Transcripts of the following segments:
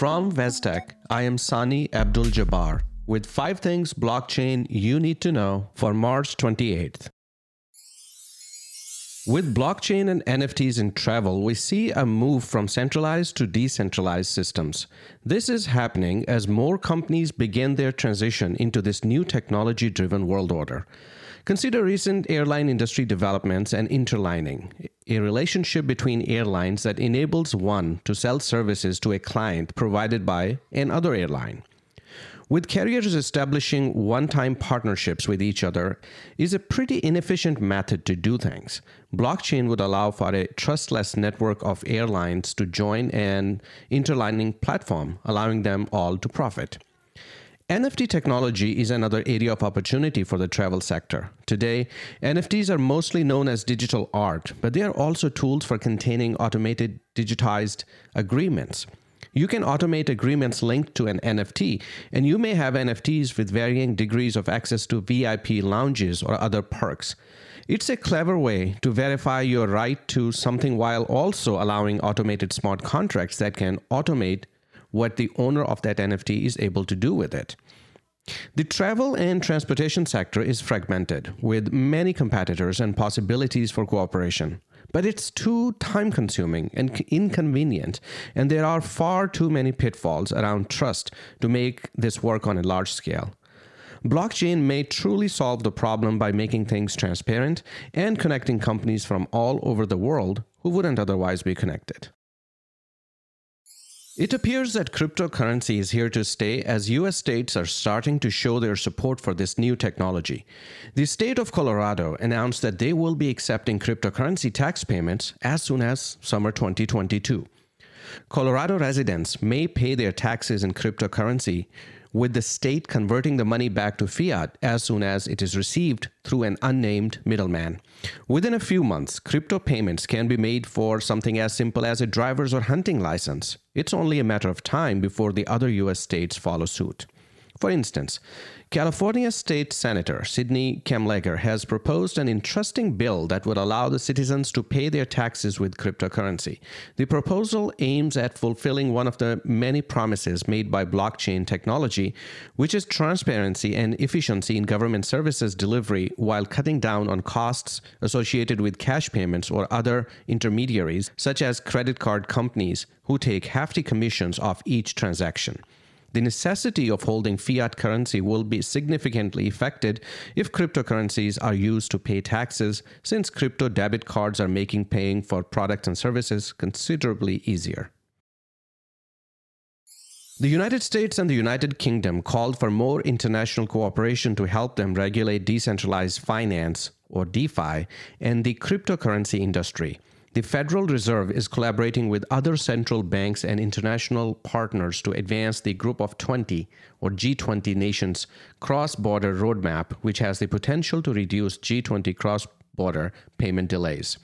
From Vestec, I am Sani Abdul Jabbar with five things blockchain you need to know for March 28th. With blockchain and NFTs in travel, we see a move from centralized to decentralized systems. This is happening as more companies begin their transition into this new technology driven world order. Consider recent airline industry developments and interlining, a relationship between airlines that enables one to sell services to a client provided by another airline. With carriers establishing one time partnerships with each other is a pretty inefficient method to do things. Blockchain would allow for a trustless network of airlines to join an interlining platform, allowing them all to profit. NFT technology is another area of opportunity for the travel sector. Today, NFTs are mostly known as digital art, but they are also tools for containing automated digitized agreements. You can automate agreements linked to an NFT, and you may have NFTs with varying degrees of access to VIP lounges or other perks. It's a clever way to verify your right to something while also allowing automated smart contracts that can automate what the owner of that NFT is able to do with it. The travel and transportation sector is fragmented, with many competitors and possibilities for cooperation. But it's too time consuming and inconvenient, and there are far too many pitfalls around trust to make this work on a large scale. Blockchain may truly solve the problem by making things transparent and connecting companies from all over the world who wouldn't otherwise be connected. It appears that cryptocurrency is here to stay as US states are starting to show their support for this new technology. The state of Colorado announced that they will be accepting cryptocurrency tax payments as soon as summer 2022. Colorado residents may pay their taxes in cryptocurrency with the state converting the money back to fiat as soon as it is received through an unnamed middleman. Within a few months, crypto payments can be made for something as simple as a driver's or hunting license. It's only a matter of time before the other US states follow suit. For instance, California State Senator Sydney Kamlager has proposed an interesting bill that would allow the citizens to pay their taxes with cryptocurrency. The proposal aims at fulfilling one of the many promises made by blockchain technology, which is transparency and efficiency in government services delivery while cutting down on costs associated with cash payments or other intermediaries, such as credit card companies who take hefty commissions off each transaction. The necessity of holding fiat currency will be significantly affected if cryptocurrencies are used to pay taxes, since crypto debit cards are making paying for products and services considerably easier. The United States and the United Kingdom called for more international cooperation to help them regulate decentralized finance, or DeFi, and the cryptocurrency industry. The Federal Reserve is collaborating with other central banks and international partners to advance the Group of 20 or G20 nations cross border roadmap, which has the potential to reduce G20 cross border payment delays.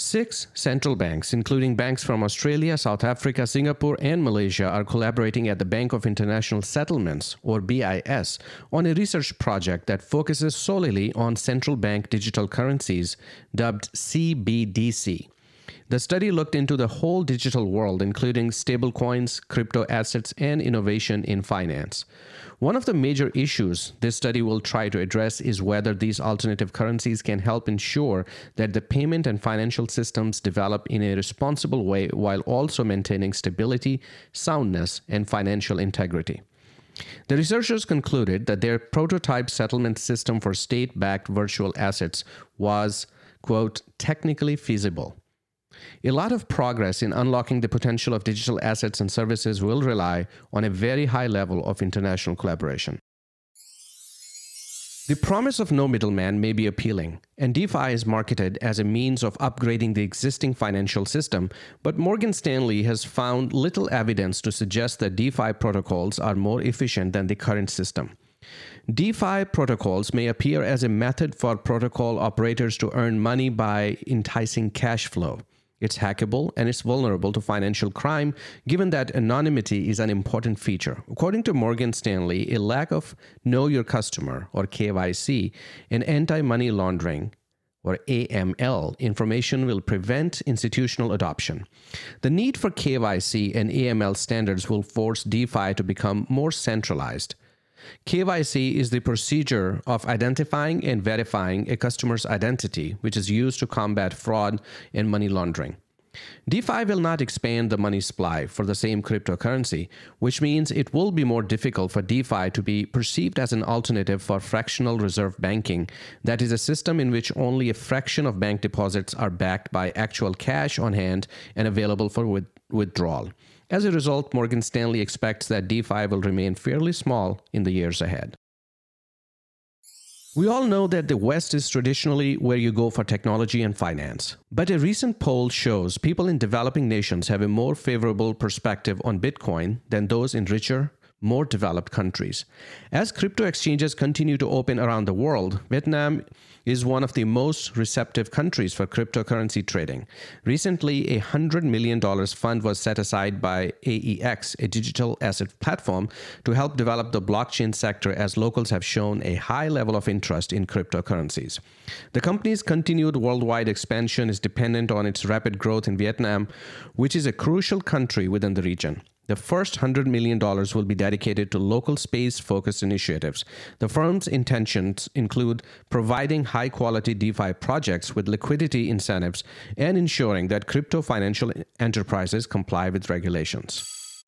Six central banks, including banks from Australia, South Africa, Singapore, and Malaysia, are collaborating at the Bank of International Settlements, or BIS, on a research project that focuses solely on central bank digital currencies, dubbed CBDC. The study looked into the whole digital world, including stablecoins, crypto assets, and innovation in finance. One of the major issues this study will try to address is whether these alternative currencies can help ensure that the payment and financial systems develop in a responsible way while also maintaining stability, soundness, and financial integrity. The researchers concluded that their prototype settlement system for state backed virtual assets was, quote, technically feasible a lot of progress in unlocking the potential of digital assets and services will rely on a very high level of international collaboration. The promise of no middleman may be appealing, and DeFi is marketed as a means of upgrading the existing financial system, but Morgan Stanley has found little evidence to suggest that DeFi protocols are more efficient than the current system. DeFi protocols may appear as a method for protocol operators to earn money by enticing cash flow. It's hackable and it's vulnerable to financial crime, given that anonymity is an important feature. According to Morgan Stanley, a lack of Know Your Customer or KYC and anti money laundering or AML information will prevent institutional adoption. The need for KYC and AML standards will force DeFi to become more centralized. KYC is the procedure of identifying and verifying a customer's identity, which is used to combat fraud and money laundering. DeFi will not expand the money supply for the same cryptocurrency, which means it will be more difficult for DeFi to be perceived as an alternative for fractional reserve banking, that is, a system in which only a fraction of bank deposits are backed by actual cash on hand and available for with- withdrawal. As a result, Morgan Stanley expects that DeFi will remain fairly small in the years ahead. We all know that the West is traditionally where you go for technology and finance. But a recent poll shows people in developing nations have a more favorable perspective on Bitcoin than those in richer, more developed countries. As crypto exchanges continue to open around the world, Vietnam is one of the most receptive countries for cryptocurrency trading. Recently, a $100 million fund was set aside by AEX, a digital asset platform, to help develop the blockchain sector as locals have shown a high level of interest in cryptocurrencies. The company's continued worldwide expansion is dependent on its rapid growth in Vietnam, which is a crucial country within the region. The first $100 million will be dedicated to local space focused initiatives. The firm's intentions include providing high quality DeFi projects with liquidity incentives and ensuring that crypto financial enterprises comply with regulations.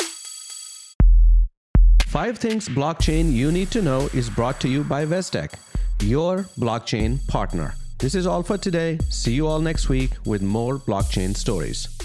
Five Things Blockchain You Need to Know is brought to you by Vestec, your blockchain partner. This is all for today. See you all next week with more blockchain stories.